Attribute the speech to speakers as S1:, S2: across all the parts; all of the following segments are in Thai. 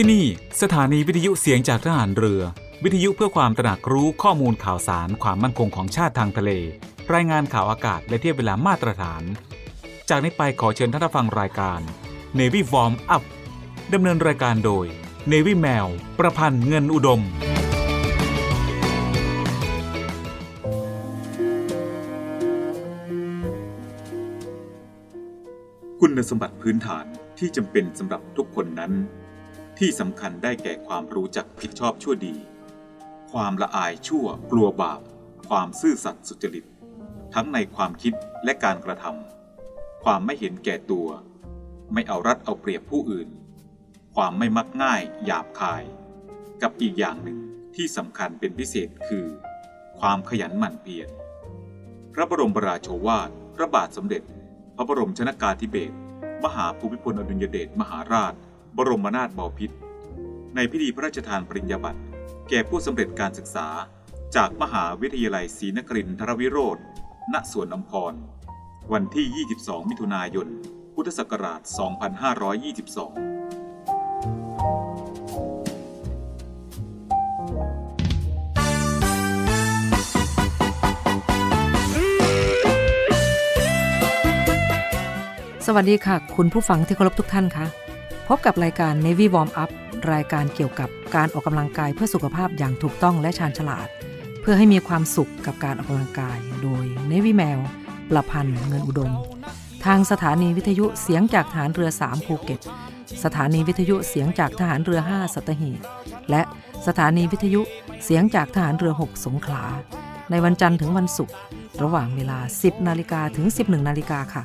S1: ที่นี่สถานีวิทยุเสียงจากทหารเรือ วิทยุเพื่อความตระหนักรู้ข้อมูลข่าวสารความมั่นคงของชาติทางทะเล รายงานข่าวอากาศและเทียบเวลามาตรฐาน จากนี้ไปขอเชิญท่านฟังรายการ Navy Warm Up ดำเนินรายการโดย Navy แมว ประพันธ์เงินอุดม
S2: คุณสมบัติพื้นฐานที่จำเป็นสำหรับทุกคนนั้น ที่สำคัญได้แก่ความรู้จักผิดชอบชั่วดี ความละอายชั่วกลัวบาป ความซื่อสัตย์สุจริต ทั้งในความคิดและการกระทำความไม่เห็นแก่ตัว ไม่เอารัดเอาเปรียบผู้อื่น ความไม่มักง่ายหยาบคาย กับอีกอย่างหนึ่งที่สำคัญเป็นพิเศษคือ ความขยันหมั่นเพียรพระบรมราโชวาท พระบาทสมเด็จ พระบรมชนากาธิเบศรมหาภูมิพลอดุลยเดชมหาราช บรมนาถบพิตรในพิธีพระราชทานปริญญาบัตรแก่ผู้สำเร็จการศึกษา จากมหาวิทยาลัยศรีนครินทรวิโรธณสวนอัมพร วันที่ 22 มิถุนายน พุทธศักราช 2522
S3: สวัสดีค่ะ คุณผู้ฟังที่เคารพทุกท่านค่ะ พบกับรายการ Navy Warm Up รายการเกี่ยวกับการออกกำลังกายเพื่อสุขภาพอย่างถูกต้องและชาญฉลาด เพื่อให้มีความสุขกับการออกกำลังกาย โดย Navy แมว ประพันธ์เงินอุดม ทางสถานีวิทยุเสียงจากฐานเรือ 3 ภูเก็ต สถานีวิทยุเสียงจากทหารเรือ 5 สัตหีบและสถานีวิทยุเสียงจากทหารเรือ 6 สงขลา ในวันจันทร์ถึงวันศุกร์ระหว่างเวลา 10 นาฬิกาถึง 11 นาฬิกาค่ะ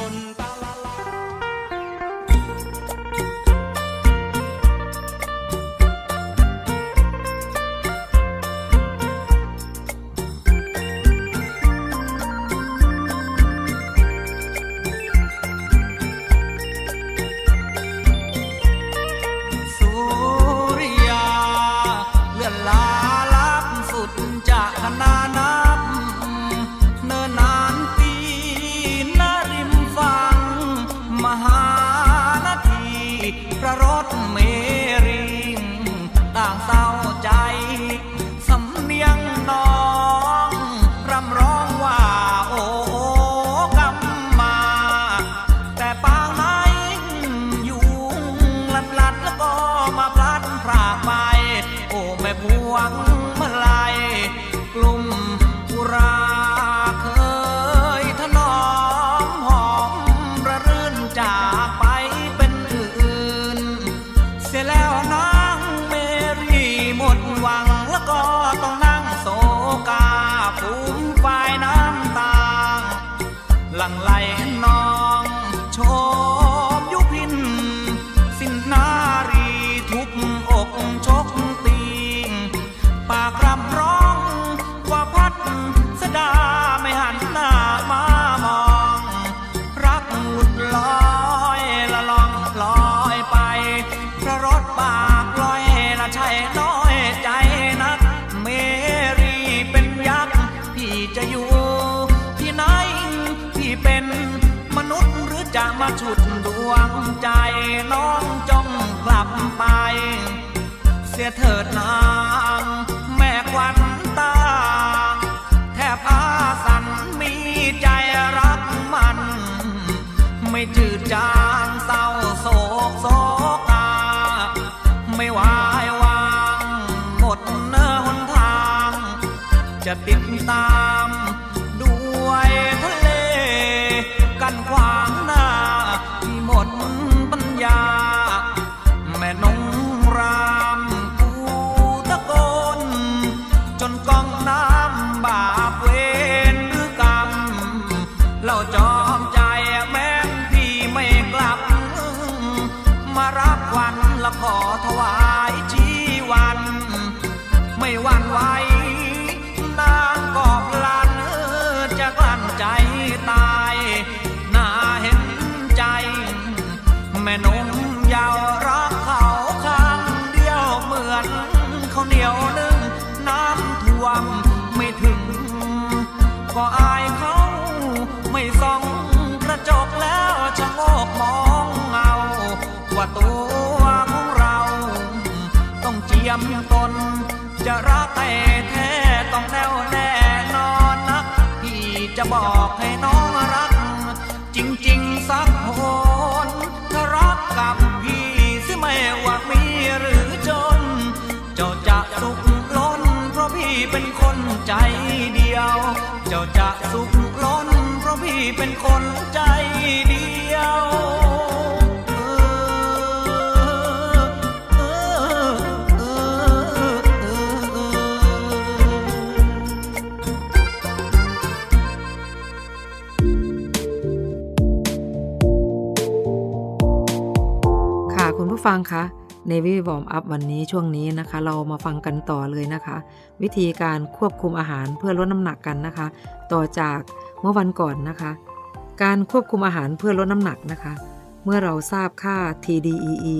S4: เสียเถิดนา ใจเดียว เจ้าจะสุขล้น เพราะพี่เป็นคนใจเดียว
S3: ค่ะคุณผู้ฟังคะ ในวิวอร์มอัพวันนี้ช่วงนี้นะคะ เรามาฟังกันต่อเลยนะคะ วิธีการควบคุมอาหารเพื่อลดน้ำหนักกันนะคะ ต่อจากเมื่อวันก่อนนะคะ การควบคุมอาหารเพื่อลดน้ำหนักนะคะ เมื่อเราทราบค่า TDEE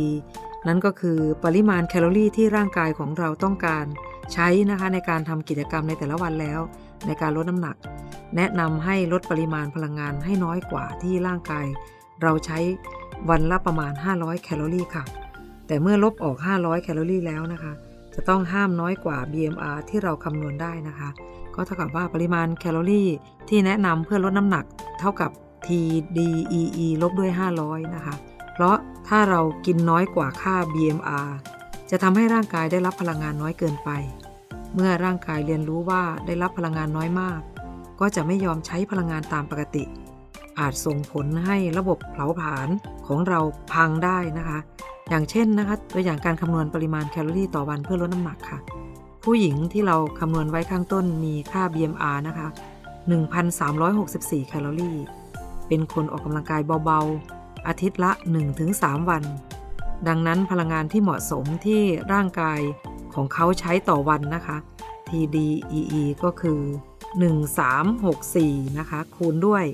S3: นั้นก็คือปริมาณแคลอรี่ที่ร่างกายของเราต้องการใช้นะคะในการทำกิจกรรมในแต่ละวันแล้ว ในการลดน้ำหนัก แนะนำให้ลดปริมาณพลังงานให้น้อยกว่าที่ร่างกาย เราใช้วันละประมาณ 500 แคลอรี่ค่ะ แต่เมื่อลบออก 500 แคลอรี่แล้วนะคะ จะต้องห้ามน้อยกว่า BMR ที่เราคำนวณได้นะคะ ก็เท่ากับว่าปริมาณแคลอรี่ที่แนะนำเพื่อลดน้ำหนักเท่ากับ TDEE ลบด้วย 500 นะคะ เพราะถ้าเรากินน้อยกว่าค่า BMR จะทำให้ร่างกายได้รับพลังงานน้อยเกินไป เมื่อร่างกายเรียนรู้ว่าได้รับพลังงานน้อยมาก ก็จะไม่ยอมใช้พลังงานตามปกติ อาจส่งผลให้ระบบเผาผลาญของเราพังได้นะคะ อย่างเช่นนะคะตัวอย่างการคำนวณปริมาณแคลอรี่ต่อวันเพื่อลดน้ำหนักค่ะ ผู้หญิงที่เราคำนวณไว้ข้างต้นมีค่า BMR นะคะ 1,364 แคลอรี่ เป็นคนออกกำลังกายเบาๆ อาทิตย์ละ 1-3 วัน ดังนั้นพลังงานที่เหมาะสมที่ร่างกายของเขาใช้ต่อวันนะคะ TDEE ก็คือ 1364 นะคะ คูณด้วย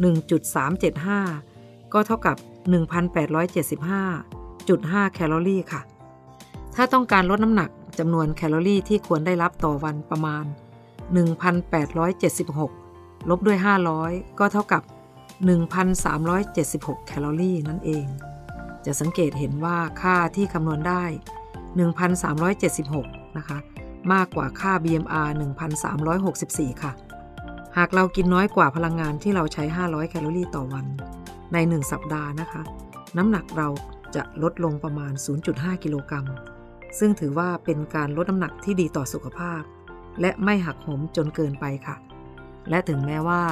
S3: 1.375 ก็เท่ากับ 1,875.5 แคลอรี่ค่ะ ถ้าต้องการลดน้ำหนักจำนวนแคลอรี่ที่ควรได้รับต่อวันประมาณ 1,876 ลบด้วย 500 ก็เท่ากับ 1,376 แคลอรี่นั่นเอง จะสังเกตเห็นว่าค่าที่คำนวณได้ 1,376 นะคะ มากกว่าค่า BMR 1,364 ค่ะ หากเรากินน้อยกว่าพลังงานที่เราใช้ 500 แคลอรี่ต่อวัน ใน 1 สัปดาห์นะคะ น้ำหนักเราจะลดลงประมาณ 0.5 กิโลกรัม ซึ่งถือว่าเป็นการลดน้ำหนักที่ดีต่อสุขภาพ และไม่หักโหมจนเกินไปค่ะ และถึงแม้ว่า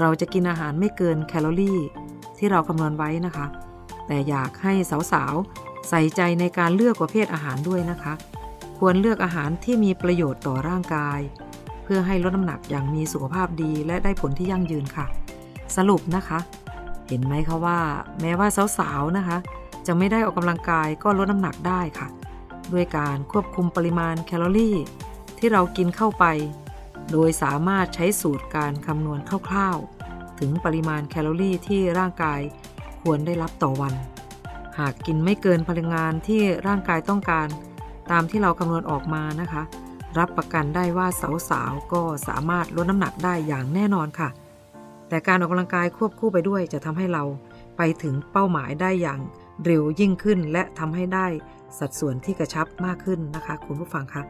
S3: เราจะกินอาหารไม่เกินแคลอรี่ที่เราคำนวณไว้นะคะ แต่อยากให้สาวๆ ใส่ใจในการเลือกประเภทอาหารด้วยนะคะ ควรเลือกอาหารที่มีประโยชน์ต่อร่างกาย พื่อให้ลดน้ำหนักอย่างมีสุขภาพดีและได้ผลที่ยั่งยืนค่ะ สรุปนะคะ เห็นไหมคะว่าแม้ว่าสาวๆนะคะ จะไม่ได้ออกกำลังกายก็ลดน้ำหนักได้ค่ะ ด้วยการควบคุมปริมาณแคลอรี่ ที่เรากินเข้าไป โดยสามารถใช้สูตรการคำนวณคร่าวๆ ถึงปริมาณแคลอรี่ที่ร่างกายควรได้รับต่อวัน หากกินไม่เกินพลังงานที่ร่างกายต้องการ ตามที่เราคำนวณออกมานะคะ รับประกันได้ว่าสาวๆก็สามารถลดน้ำหนักได้อย่างแน่นอนค่ะ แต่การออกกำลังกายควบคู่ไปด้วยจะทำให้เราไปถึงเป้าหมายได้อย่างเร็วยิ่งขึ้น และทำให้ได้สัดส่วนที่กระชับมากขึ้นนะคะ คุณผู้ฟังคะ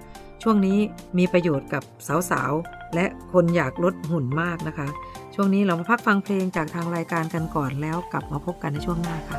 S3: ช่วงนี้มีประโยชน์กับสาวๆ และคนอยากลดหุ่นมากนะคะ ช่วงนี้เรามาพักฟังเพลงจากทางรายการกันก่อนแล้วกลับมาพบกันในช่วงห
S5: น้าค่ะ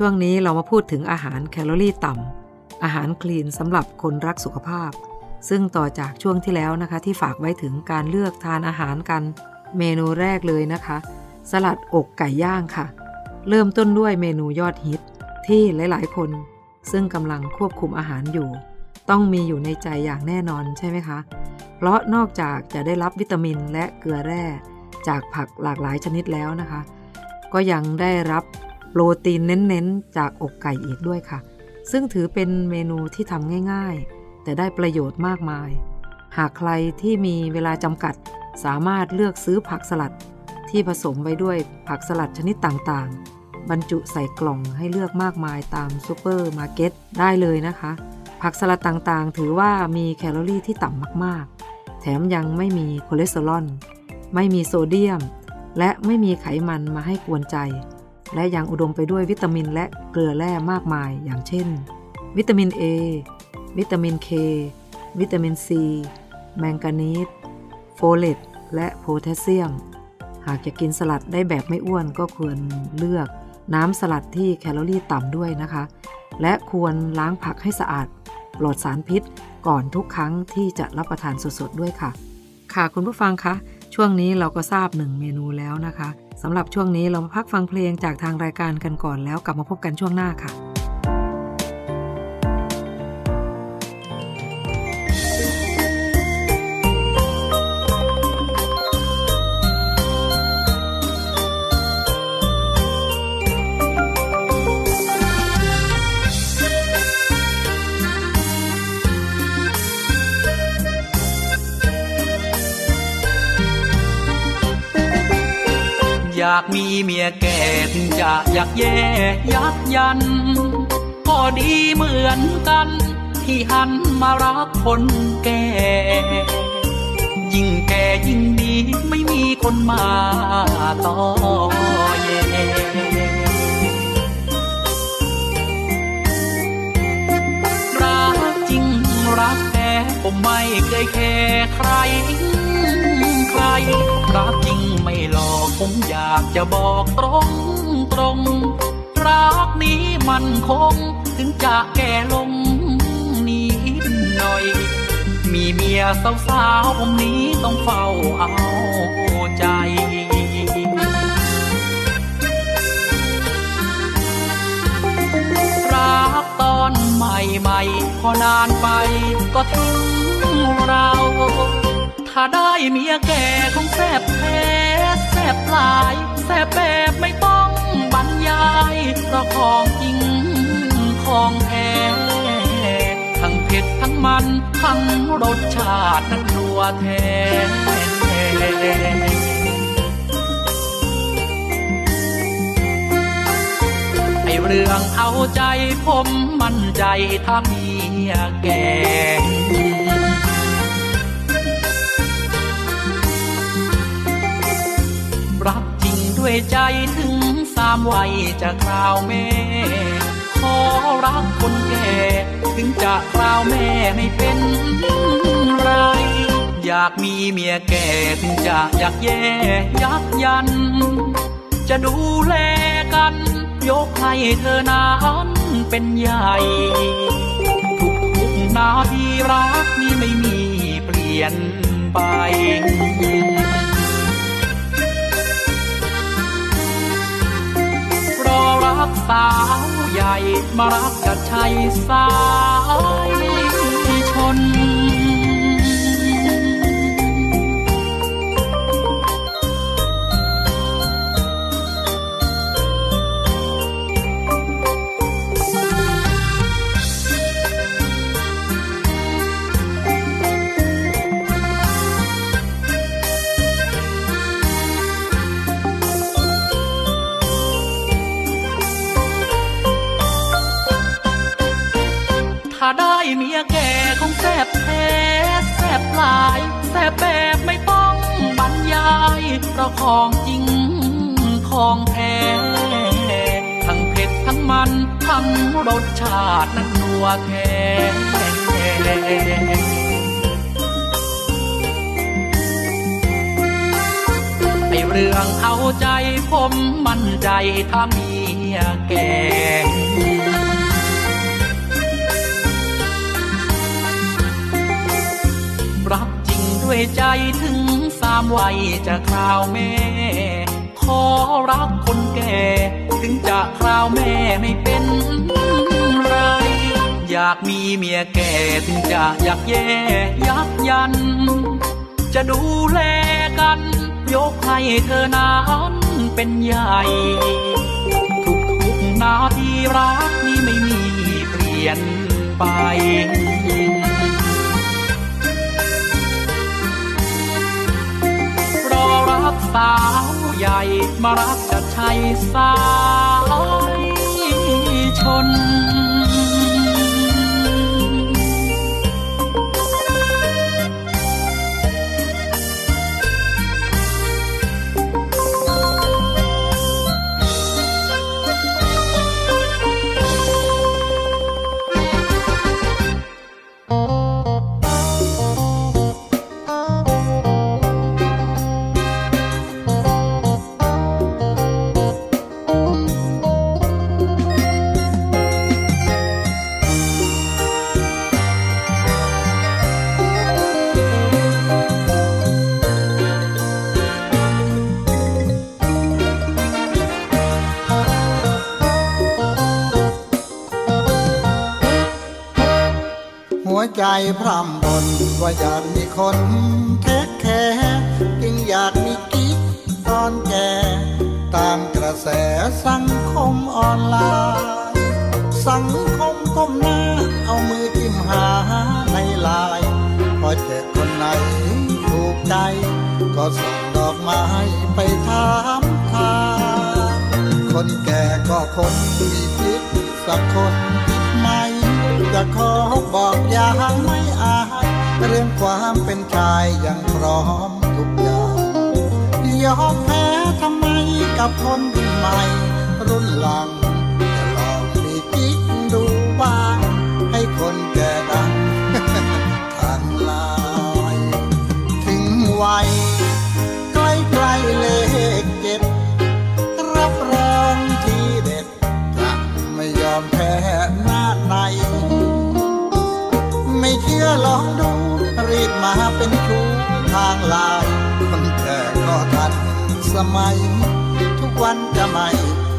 S6: ช่
S3: วงนี้เรามาพูดถึงอาหารแคลอรี่ต่ำ อาหารคลีนสำหรับคนรักสุขภาพ ซึ่งต่อจากช่วงที่แล้วนะคะ ที่ฝากไว้ถึงการเลือกทานอาหารกัน เมนูแรกเลยนะคะ สลัดอกไก่ย่างค่ะ เริ่มต้นด้วยเมนูยอดฮิต ที่หลาย ๆ คน ซึ่งกำลังควบคุมอาหารอยู่ ต้องมีอยู่ในใจอย่างแน่นอนใช่ไหมคะ เพราะนอกจากจะได้รับวิตามินและเกลือแร่ จากผักหลากหลายชนิดแล้วนะคะ ก็ยังได้รับ โปรตีนเน้นๆ จากอกไก่อีกด้วยค่ะ ซึ่งถือเป็นเมนูที่ทำง่ายๆ แต่ได้ประโยชน์มากมาย หากใครที่มีเวลาจำกัด สามารถเลือกซื้อผักสลัด ที่ผสมไว้ด้วยผักสลัดชนิดต่างๆ บรรจุใส่กล่องให้เลือกมากมายตามซูเปอร์มาร์เก็ตได้เลยนะคะ ผักสลัดต่างๆ ถือว่ามีแคลอรี่ที่ต่ำมากๆ แถมยังไม่มีคอเลสเตอรอลไม่มีโซเดียม และไม่มีไขมันมาให้กวนใจ และยังอุดมไปด้วยวิตามินและเกลือแร่มากมาย อย่างเช่น วิตามิน A วิตามิน K วิตามิน C แมงกานีสโฟเลตและโพแทสเซียม หากจะกินสลัดได้แบบไม่อ้วนก็ควรเลือกน้ำสลัดที่แคลอรี่ต่ำด้วยนะคะ และควรล้างผักให้สะอาด ปลอดสารพิษก่อนทุกครั้งที่จะรับประทานสดๆด้วยค่ะ ค่ะคุณผู้ฟังคะ ช่วงนี้เราก็ทราบหนึ่งเมนูแล้วนะคะ สำหรับช่วงนี้เรามาพักฟังเพลงจากทางรายการกันก่อนแล้วกลับมาพบกันช่วงหน้าค่ะา
S4: กมีเมียแก่ถึงจะอยากแย่ยักยัน ก็ดีเหมือนกัน ที่หันมารักคนแก่ ยิ่งแก่ยิ่งดีไม่มีคนมาต่อแย่รักจริงรักแท้ผมไม่เคยแค่ใคร ใครรักจริง ไม่หลอกผมอยากจะบอกตรงตรงรักนี้มันคง ถึงจะแก่ลงนิดหน่อย มีเมียสาวๆผมนี้ต้องเฝ้าเอาใจรักตอนใหม่ๆพอนานไปก็ทิ้งเรา ถ้าได้เมียแก่คงแซบแท้ บหลายแซบแบบไม่ต้องบรรยายเพราะของจริงของแท้ทั้งเผ็ดทั้งมันทั้งรสชาตินั้นนัวแท้ไอเรื่องเอาใจผมมั่นใจถ้าเมียแก่ ด้วยใจถึงสามวัยจะคราวแม่ ขอรักคนแก่ถึงจะคราวแม่ไม่เป็นไร อยากมีเมียแก่ถึงจะอยากแย่ยักยัน จะดูแลกัน ยกให้เธอนั้นเป็นใหญ่ทุกทุกนาทีรักนี้ไม่มีเปลี่ยนไป สาวใหญ่มารักกับชายสาย ได้เมียแก่คงแซบแท้แซบหลายแซบแบบไม่ต้องบรรยายเพราะของจริงของแท้ทั้งเผ็ดทั้งมันทั้งรสชาตินั้นนัวแท้ไอเรื่องเอาใจผมมั่นใจถ้าเมียแก่ ด้วยใจถึงสามวัยจะคราวแม่ ขอรักคนแก่ ถึงจะคราวแม่ไม่เป็นไร อยากมีเมียแก่ถึงจะอยากแย่ยักยัน จะดูแลกัน ยกให้เธอนั้นเป็นใหญ่ ทุกทุกๆนาทีรักนี้ไม่มีเปลี่ยนไปาวใหญ่มารักจัดชายสายชน
S7: ใจพร่ำบ่นว่าอยากมีคนเทคแคร์จึงอยากมีกิ๊กตอนแก่ตามกระแสสังคมออนไลน์ สังคมก้มหน้าเอามือจิ้มหาในไลน์พอเจอคนไหนถูกใจ ก็ส่งดอกไม้ไปถามทางคนแก่ก็คนมีพิษสักคน จะขอบอกอย่างไม่อายเรื่องความเป็นชายยังพร้อมทุกอย่างยอมแพ้ทำไมกับคนรุ่นใหม่รุ่นหลัง มาเป็นชูทางไลายคนแก่ก็ทันสมัย ทุกวันจะไม่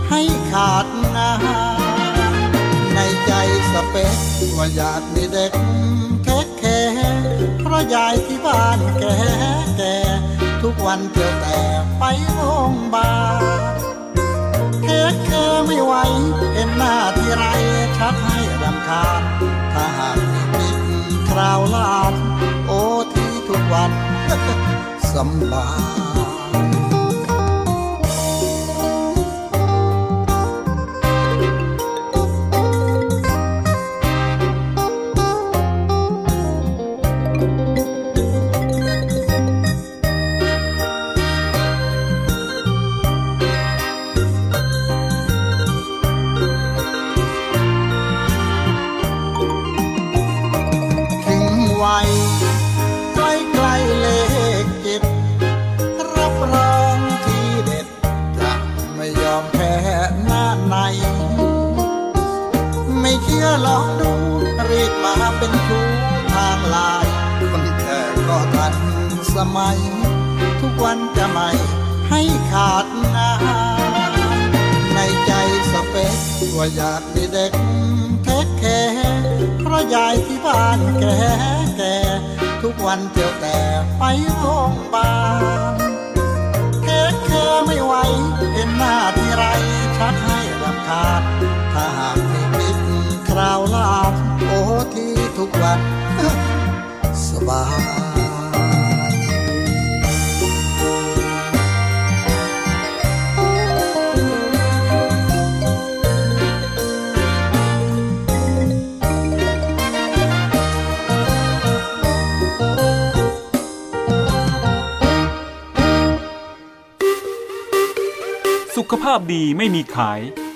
S7: ให้ขาดงาในใจสเปคว่าอยากมีเด็กแค่แค่เพราะยายที่บ้านแก่แก่ทุกวันเที่ยวแต่ไปโรงพยาบาลเทคแคร์ไม่ไหวเห็นหน้าที่ไรชักให้รำคาญถ้าหากมีคราวลา วันสบาย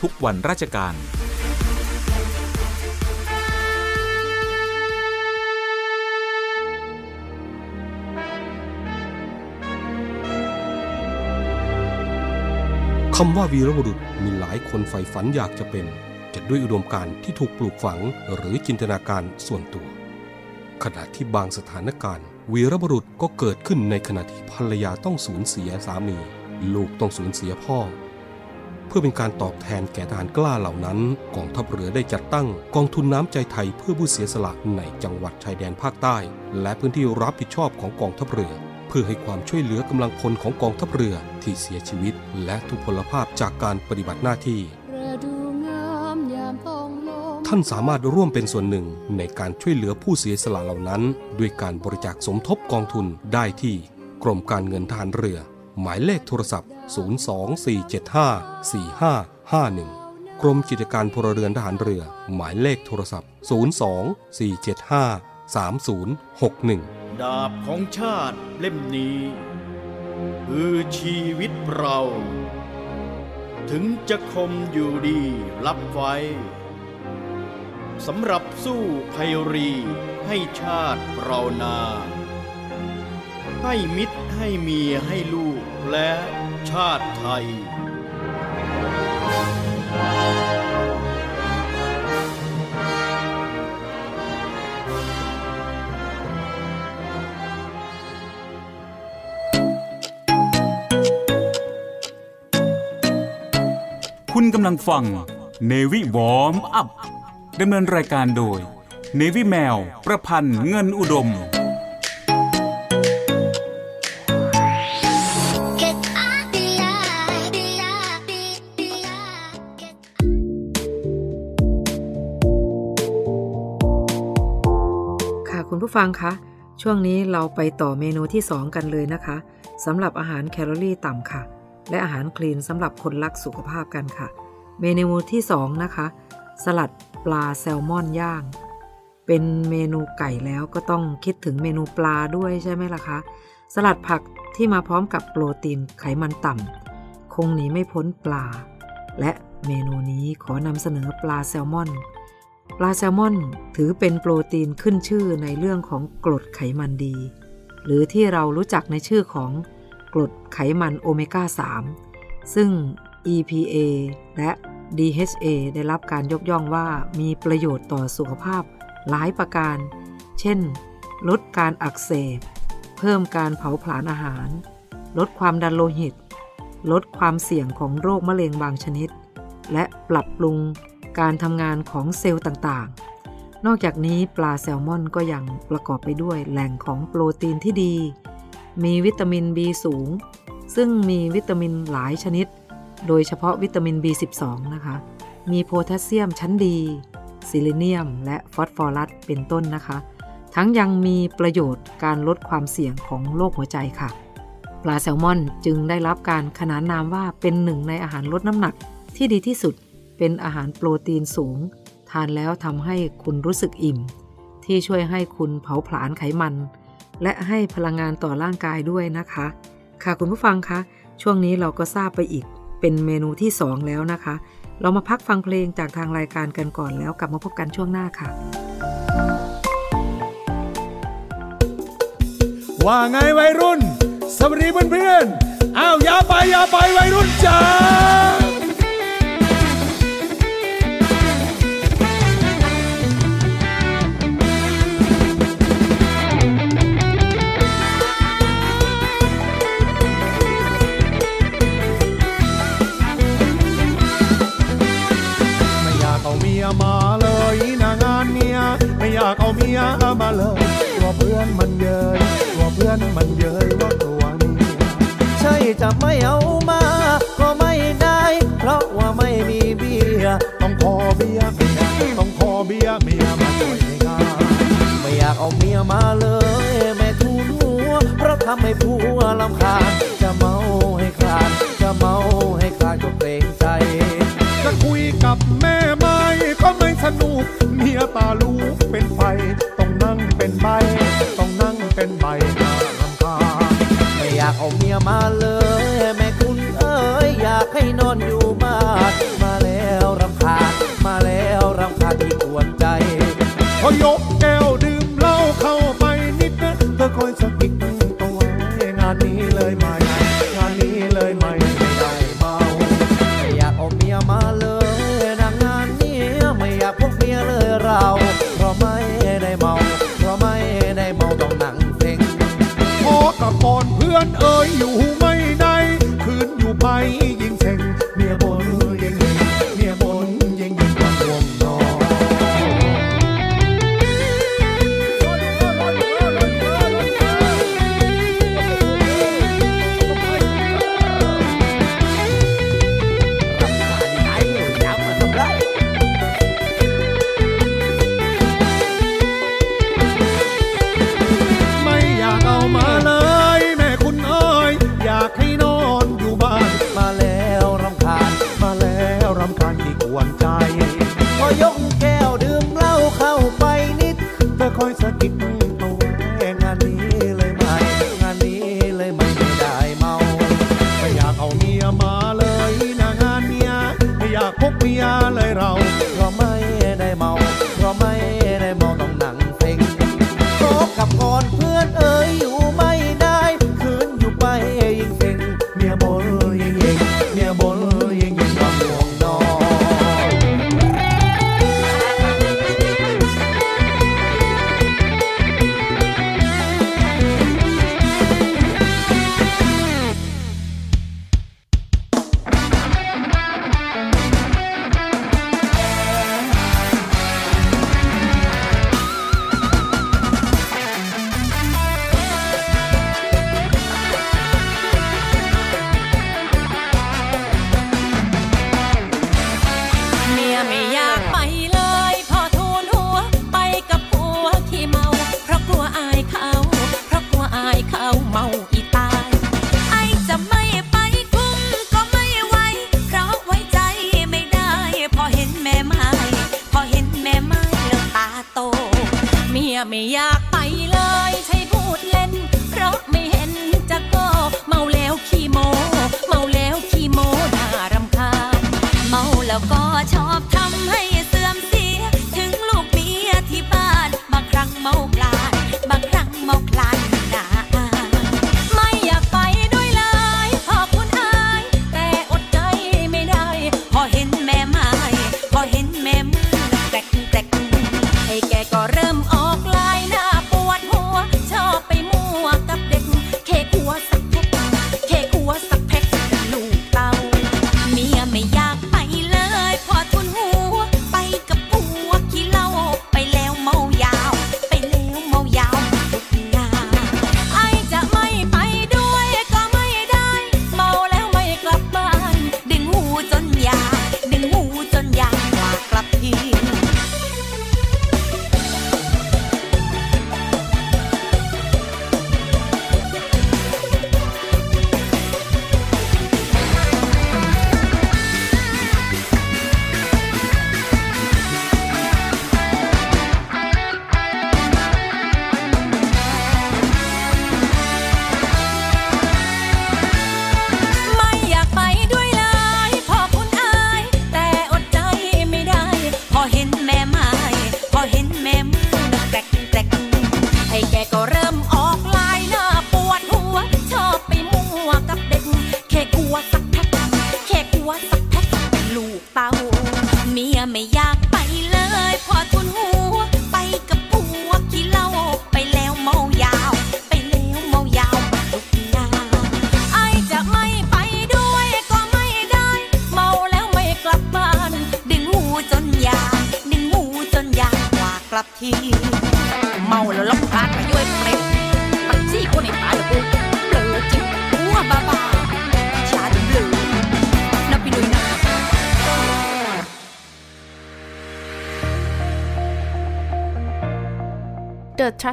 S1: ทุกวันราชการ
S8: คำว่าวีรบุรุษมีหลายคนใฝ่ฝันอยากจะเป็นจะด้วยอุดมการณ์ที่ถูกปลูกฝังหรือจินตนาการส่วนตัว ขณะที่บางสถานการณ์ วีรบุรุษก็เกิดขึ้นในขณะที่ภรรยาต้องสูญเสียสามี ลูกต้องสูญเสียพ่อ เพื่อเป็นการตอบแทนแก่ทหารกล้าเหล่านั้น กองทัพเรือได้จัดตั้งกองทุนน้ำใจไทยเพื่อผู้เสียสละในจังหวัดชายแดนภาคใต้ และพื้นที่รับผิดชอบของกองทัพเรือ เพื่อให้ความช่วยเหลือกำลังพลของกองทัพเรือที่เสียชีวิต และทุพพลภาพจากการปฏิบัติหน้าที่ท่านสามารถร่วมเป็นส่วนหนึ่งในการช่วยเหลือผู้เสียสละเหล่านั้น ด้วยการบริจาคสมทบกองทุนได้ที่ กรมการเงินทหารเรือ หมายเลขโทรศัพท์ 024754551 กรมกิจการพลเรือนทหารเรือ หมายเลขโทรศัพท์ 024753061
S9: ดาบของชาติเล่มนี้ คือชีวิตเรา ถึงจะคมอยู่ดีรับไว้สำหรับสู้ภัยรีให้ชาติเรานา ให้มิตรให้เมียให้ลูกและ ชาติไทย
S1: คุณกำลังฟังเนวิวอมอัพดำเนินรายการโดย เนวิแมว ประพันธ์เงินอุดม
S3: ฟังคะช่วงนี้เราไปต่อเมนูที่ 2 กันเลยนะคะสำหรับอาหารแคลอรี่ต่ำค่ะ และอาหารคลีนสำหรับคนรักสุขภาพกันค่ะ เมนูที่ 2 นะคะ สลัดปลาแซลมอนย่าง เป็นเมนูไก่แล้วก็ต้องคิดถึงเมนูปลาด้วยใช่ไหมล่ะคะ สลัดผักที่มาพร้อมกับโปรตีนไขมันต่ำคงหนีไม่พ้นปลา และเมนูนี้ขอนำเสนอปลาแซลมอน ปลาแซลมอนถือเป็นโปรตีนขึ้นชื่อในเรื่องของกรดไขมันดี หรือที่เรารู้จักในชื่อของกรดไขมันโอเมก้า 3 ซึ่ง EPA และ DHA ได้รับการยกย่องว่ามีประโยชน์ต่อสุขภาพหลายประการ เช่น ลดการอักเสบ เพิ่มการเผาผลาญอาหาร ลดความดันโลหิต ลดความเสี่ยงของโรคมะเร็งบางชนิด และปรับปรุง การทำงานของเซลล์ต่างๆ นอกจากนี้ปลาแซลมอนก็ยังประกอบไปด้วยแหล่งของโปรตีนที่ดี มีวิตามิน B สูง ซึ่งมีวิตามินหลายชนิด โดยเฉพาะวิตามิน B12 นะคะ มีโพแทสเซียมชั้นดี ซิลิเนียม และฟอสฟอรัสเป็นต้นนะคะ ทั้งยังมีประโยชน์การลดความเสี่ยงของโรคหัวใจค่ะ ปลาแซลมอนจึงได้รับการขนานนามว่าเป็นหนึ่งในอาหารลดน้ำหนักที่ดีที่สุด เป็นอาหารโปรตีนสูง ทานแล้วทำให้คุณรู้สึกอิ่ม ที่ช่วยให้คุณเผาผลาญไขมัน และให้พลังงานต่อร่างกายด้วยนะคะ ค่ะคุณผู้ฟังคะช่วงนี้เราก็ทราบไปอีก เป็นเมนูที่ 2 แล้วนะคะ เรามาพักฟังเพลงจากทางรายการกันก่อนแล้วกลับมาพบกันช่วงหน้าค่ะ
S10: ว่าไงวัยรุ่น สวัสดีเพื่อนๆอ้าวอย่าไปอย่าไปวัยรุ่นจ้า ยากเอาเมียมาเลยกลัวเพื่อนมันเยยกลัวเพื่อนมันเยยว่าตัวเมีย
S11: ใช่จะไม่เอามา ก็ไม่ได้ เพราะว่าไม่มีเบีย
S10: ต้องขอเบียเมียต้องขอเบียเมียมาช่วยในงาน
S11: ไม่อยากเอาเมียมาเลย แม่ทุนหัวเพราะทำให้ผัวลำคาญ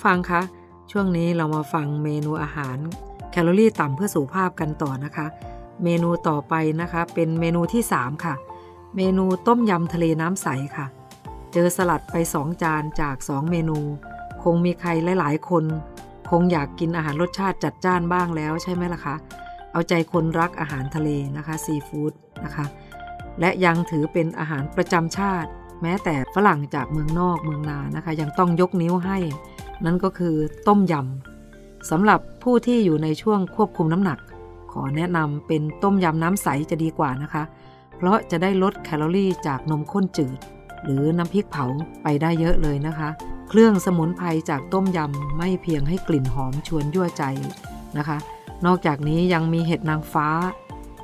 S3: ผู้ฟังคะ ช่วงนี้เรามาฟังเมนูอาหาร แคลอรี่ต่ำเพื่อสุขภาพกันต่อนะคะ เมนูต่อไปนะคะ เป็นเมนูที่ 3 ค่ะ เมนูต้มยำทะเลน้ำใสค่ะ เจอสลัดไป 2 จานจาก 2 เมนู คงมีใครหลาย ๆ คน คงอยากกินอาหารรสชาติจัดจ้านบ้างแล้วใช่ไหมล่ะคะ เอาใจคนรักอาหารทะเลนะคะซีฟู้ดนะคะ และยังถือเป็นอาหารประจำชาติ แม้แต่ฝรั่งจากเมืองนอกเมืองนานะคะ ยังต้องยกนิ้วให้ นั่นก็คือต้มยำสำหรับผู้ที่อยู่ในช่วงควบคุมน้ำหนัก ขอแนะนำเป็นต้มยำน้ำใสจะดีกว่านะคะ เพราะจะได้ลดแคลอรี่จากนมข้นจืด หรือน้ำพริกเผาไปได้เยอะเลยนะคะ เครื่องสมุนไพรจากต้มยำไม่เพียงให้กลิ่นหอมชวนยั่วใจนะคะ นอกจากนี้ยังมีเห็ดนางฟ้า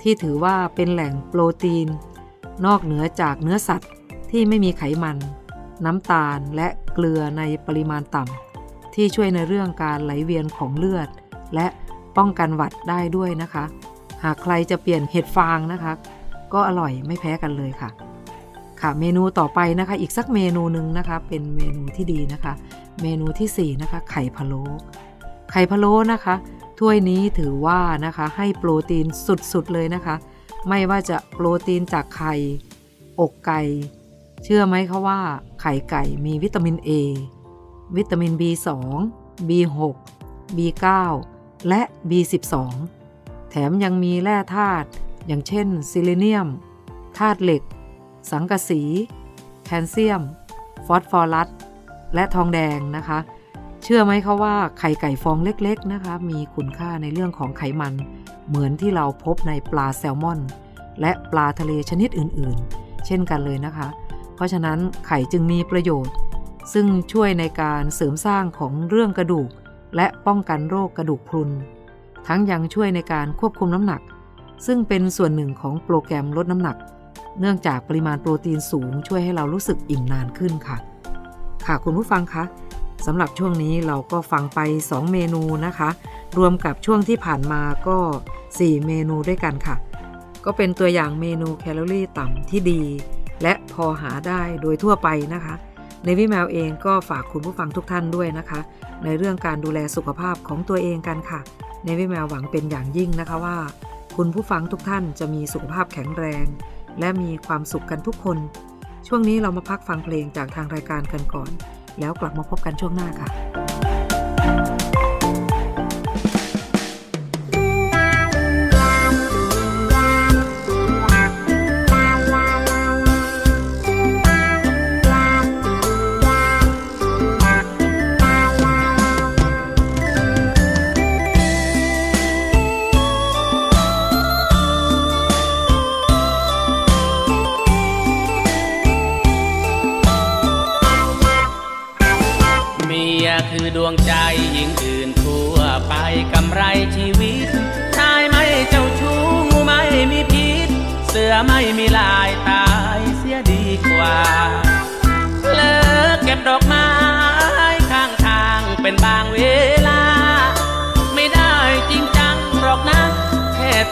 S3: ที่ถือว่าเป็นแหล่งโปรตีน นอกเหนือจากเนื้อสัตว์ที่ไม่มีไขมัน น้ำตาลและเกลือในปริมาณต่ำ ที่ช่วยในเรื่องการไหลเวียนของเลือด และป้องกันหวัดได้ด้วยนะคะ หากใครจะเปลี่ยนเห็ดฟางนะคะ ก็อร่อยไม่แพ้กันเลยค่ะ ค่ะเมนูต่อไปนะคะ อีกสักเมนูหนึ่งนะคะ เป็นเมนูที่ดีนะคะ เมนูที่ 4 นะคะ ไข่พะโล้ไข่พะโล้นะคะ ถ้วยนี้ถือว่านะคะให้โปรตีนสุดๆเลยนะคะ ไม่ว่าจะโปรตีนจากไข่อกไก่ เชื่อไหมคะว่าไข่ไก่มีวิตามิน A วิตามิน B2 B6 B9 และ B12 แถมยังมีแร่ธาตุอย่างเช่นซิลิเนียมธาตุเหล็ก สังกะสี แคลเซียม ฟอสฟอรัส และทองแดงนะคะ เชื่อไหมคะว่าไข่ไก่ฟองเล็กๆนะคะ มีคุณค่าในเรื่องของไขมัน เหมือนที่เราพบในปลาแซลมอน และปลาทะเลชนิดอื่นๆ เช่นกันเลยนะคะ เพราะฉะนั้นไข่จึงมีประโยชน์ ซึ่งช่วยในการเสริมสร้างของเรื่องกระดูก และป้องกันโรคกระดูกพรุน ทั้งยังช่วยในการควบคุมน้ำหนัก ซึ่งเป็นส่วนหนึ่งของโปรแกรมลดน้ำหนัก เนื่องจากปริมาณโปรตีนสูงช่วยให้เรารู้สึกอิ่มนานขึ้นค่ะ ค่ะคุณผู้ฟังคะสำหรับช่วงนี้เราก็ฟังไป 2 เมนูนะคะ รวมกับช่วงที่ผ่านมาก็ 4 เมนูด้วยกันค่ะ ก็เป็นตัวอย่างเมนูแคลอรี่ต่ำที่ดี และพอหาได้โดยทั่วไปนะคะ ในวิแมวเองก็ฝากคุณผู้ฟังทุกท่านด้วยนะคะ ในเรื่องการดูแลสุขภาพของตัวเองกันค่ะ ในวิแมวหวังเป็นอย่างยิ่งนะคะว่า คุณผู้ฟังทุกท่านจะมีสุขภาพแข็งแรง และมีความสุขกันทุกคน ช่วงนี้เรามาพักฟังเพลงจากทางรายการกันก่อน แล้วกลับมาพบกันช่วงหน้าค่ะ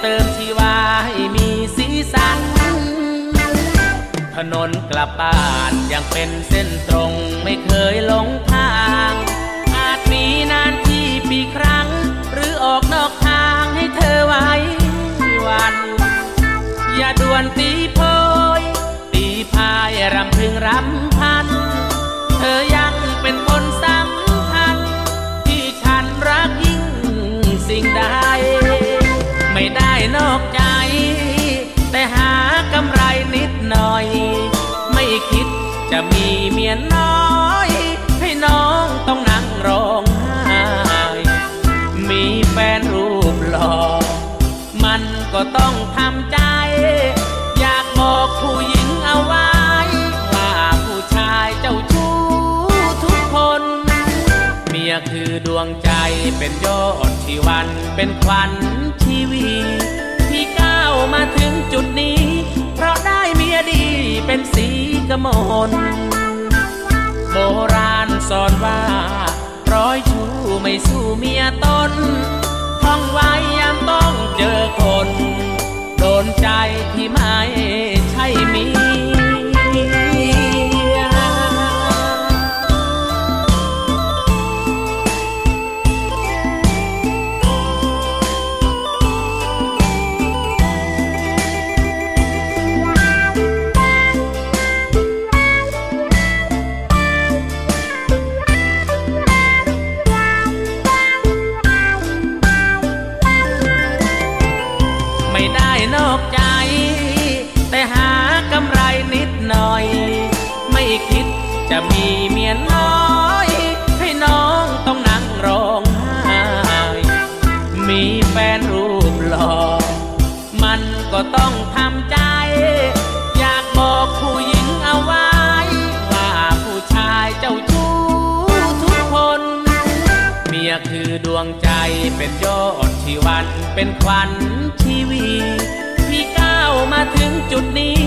S12: เติมชีวาให้มีสีสัน ถนนกลับบ้านยังเป็นเส้นตรงไม่เคยหลงทาง อาจมีนานที่ปีครั้ง หรือออกนอกทางให้เธอไว้วัน อย่าด่วนตีโพย ตีพายรำพึงรำพัน เธอยัง อกใจ แต่หากำไรนิดหน่อย ไม่คิดจะมีเมียน้อย ให้น้องต้องนั่งร้องไห้มีแฟนรูปหล่อมันก็ต้องทำใจ อยากบอกผู้หญิงเอาไว้ ว่าผู้ชายเจ้าชู้ทุกคน เมียคือดวงใจเป็นยอดชีวันเป็นขวัญชีวีที่ก้าว มาถึงจุดนี้ เพราะได้เมียดีเป็นสีกมลโบราณสอนว่า ร้อยชู้ไม่สู้เมียตนท่องไว้ยามต้องเจอคน โดนใจที่ไม่ใช่มี เป็นยอดชีวันเป็นขวัญชีวีที่ก้าวมาถึงจุดนี้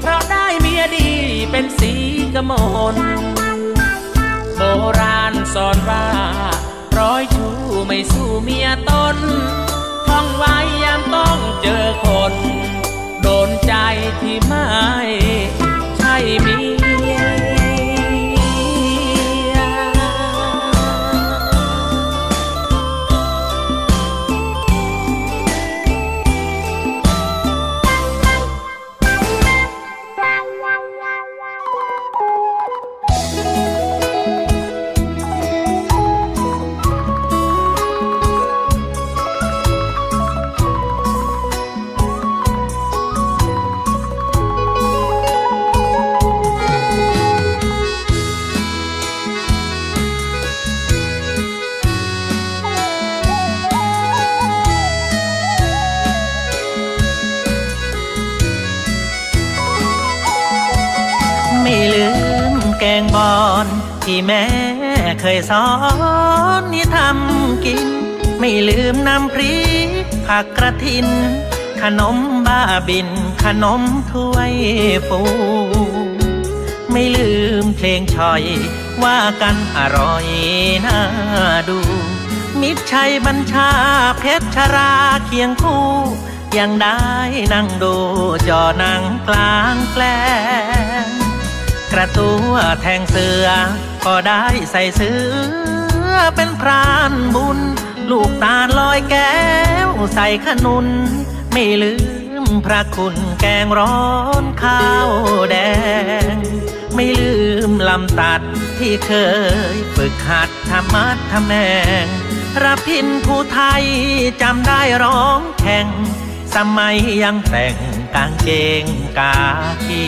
S12: เพราะได้เมียดีเป็นสีกมลโบราณสอนว่า ร้อยชู้ไม่สู้เมียตนท่องไว้ยามต้องเจอคน โดนใจที่ไม่ใช่เมีย
S13: สอนนี่ทำกิน ไม่ลืมน้ำพริกผักกระถิน ขนมบ้าบิน ขนมถ้วยฟู ไม่ลืมเพลงชอย ว่ากันอร่อยน่าดู มิตรชัยบัญชาเพชรชราเคียงคู่ ยังได้นั่งดูจอหนังกลางแปลงกระตัวแทงเสือ ก็ได้ใส่เสือเป็นพรานบุญ ลูกตาลอยแก้วใส่ขนุน ไม่ลืมพระคุณแกงร้อนข้าวแดง ไม่ลืมลำตัดที่เคยฝึกหัดธรรมะทำแมงรับพินผู้ไทยจำได้ร้องแข่ง สมัยยังแต่งกางเกงกากี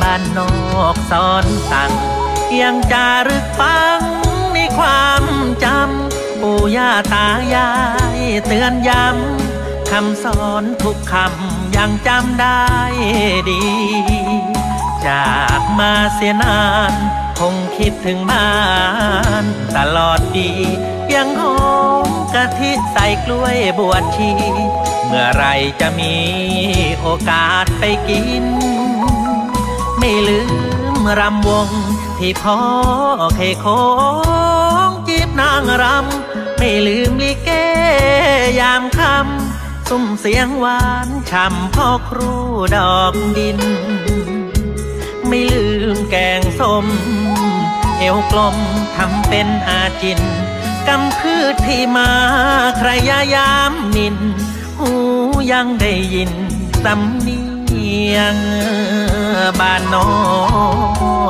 S13: บ้านนอกสอนสั่ง ยังจารึกฟังในความจำปู่ย่าตายายเตือนย้ำคำสอนทุกคำยังจำได้ดี จากมาเสียนานคงคิดถึงบ้านตลอดดียังหอมกะทิใส่กล้วยบวชชี เมื่อไรจะมีโอกาสไปกิน ไม่ลืมรำวง ที่พ่อเคยโคงจีบนางรำ ไม่ลืมลิเกยามคำซุ้มเสียงหวานช่ำพ่อครูดอกดิน ไม่ลืมแกงส้ม เอวกลมทำเป็นอาจินกำพืชที่มาใครยายามนิน หูยังได้ยินสำเนียง บ้านนอก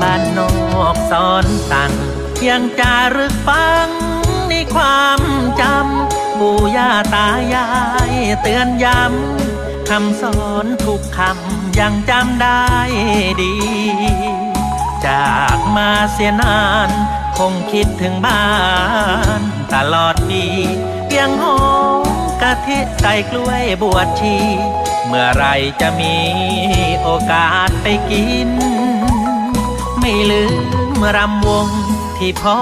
S13: บ้านนอกสอนสั่งยังจารึกฟังในความจำปู่ย่าตายายเตือนย้ำคำสอนทุกคำ ยังจำได้ดี จากมาเสียนาน คงคิดถึงบ้าน ตลอดดียังหอมกะทิใส่กล้วยบวชชี เมื่อไรจะมีโอกาสไปกิน ไม่ลืมรำวงที่พ่อ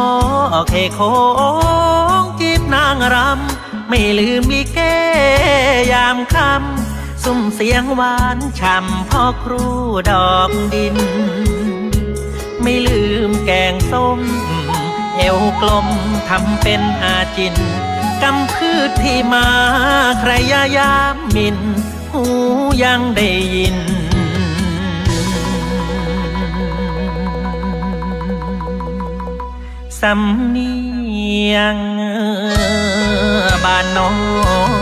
S13: เคโคงจีบนางรำไม่ลืมลิเกยามคำ ซุ้มเสียงหวานช่ำพ่อครูดอกดิน ไม่ลืมแกงส้ม เอวกลมทำเป็นอาจินกำพืชที่มาใครยายามมิน หูยังได้ยินสำเนียงบ้านนอก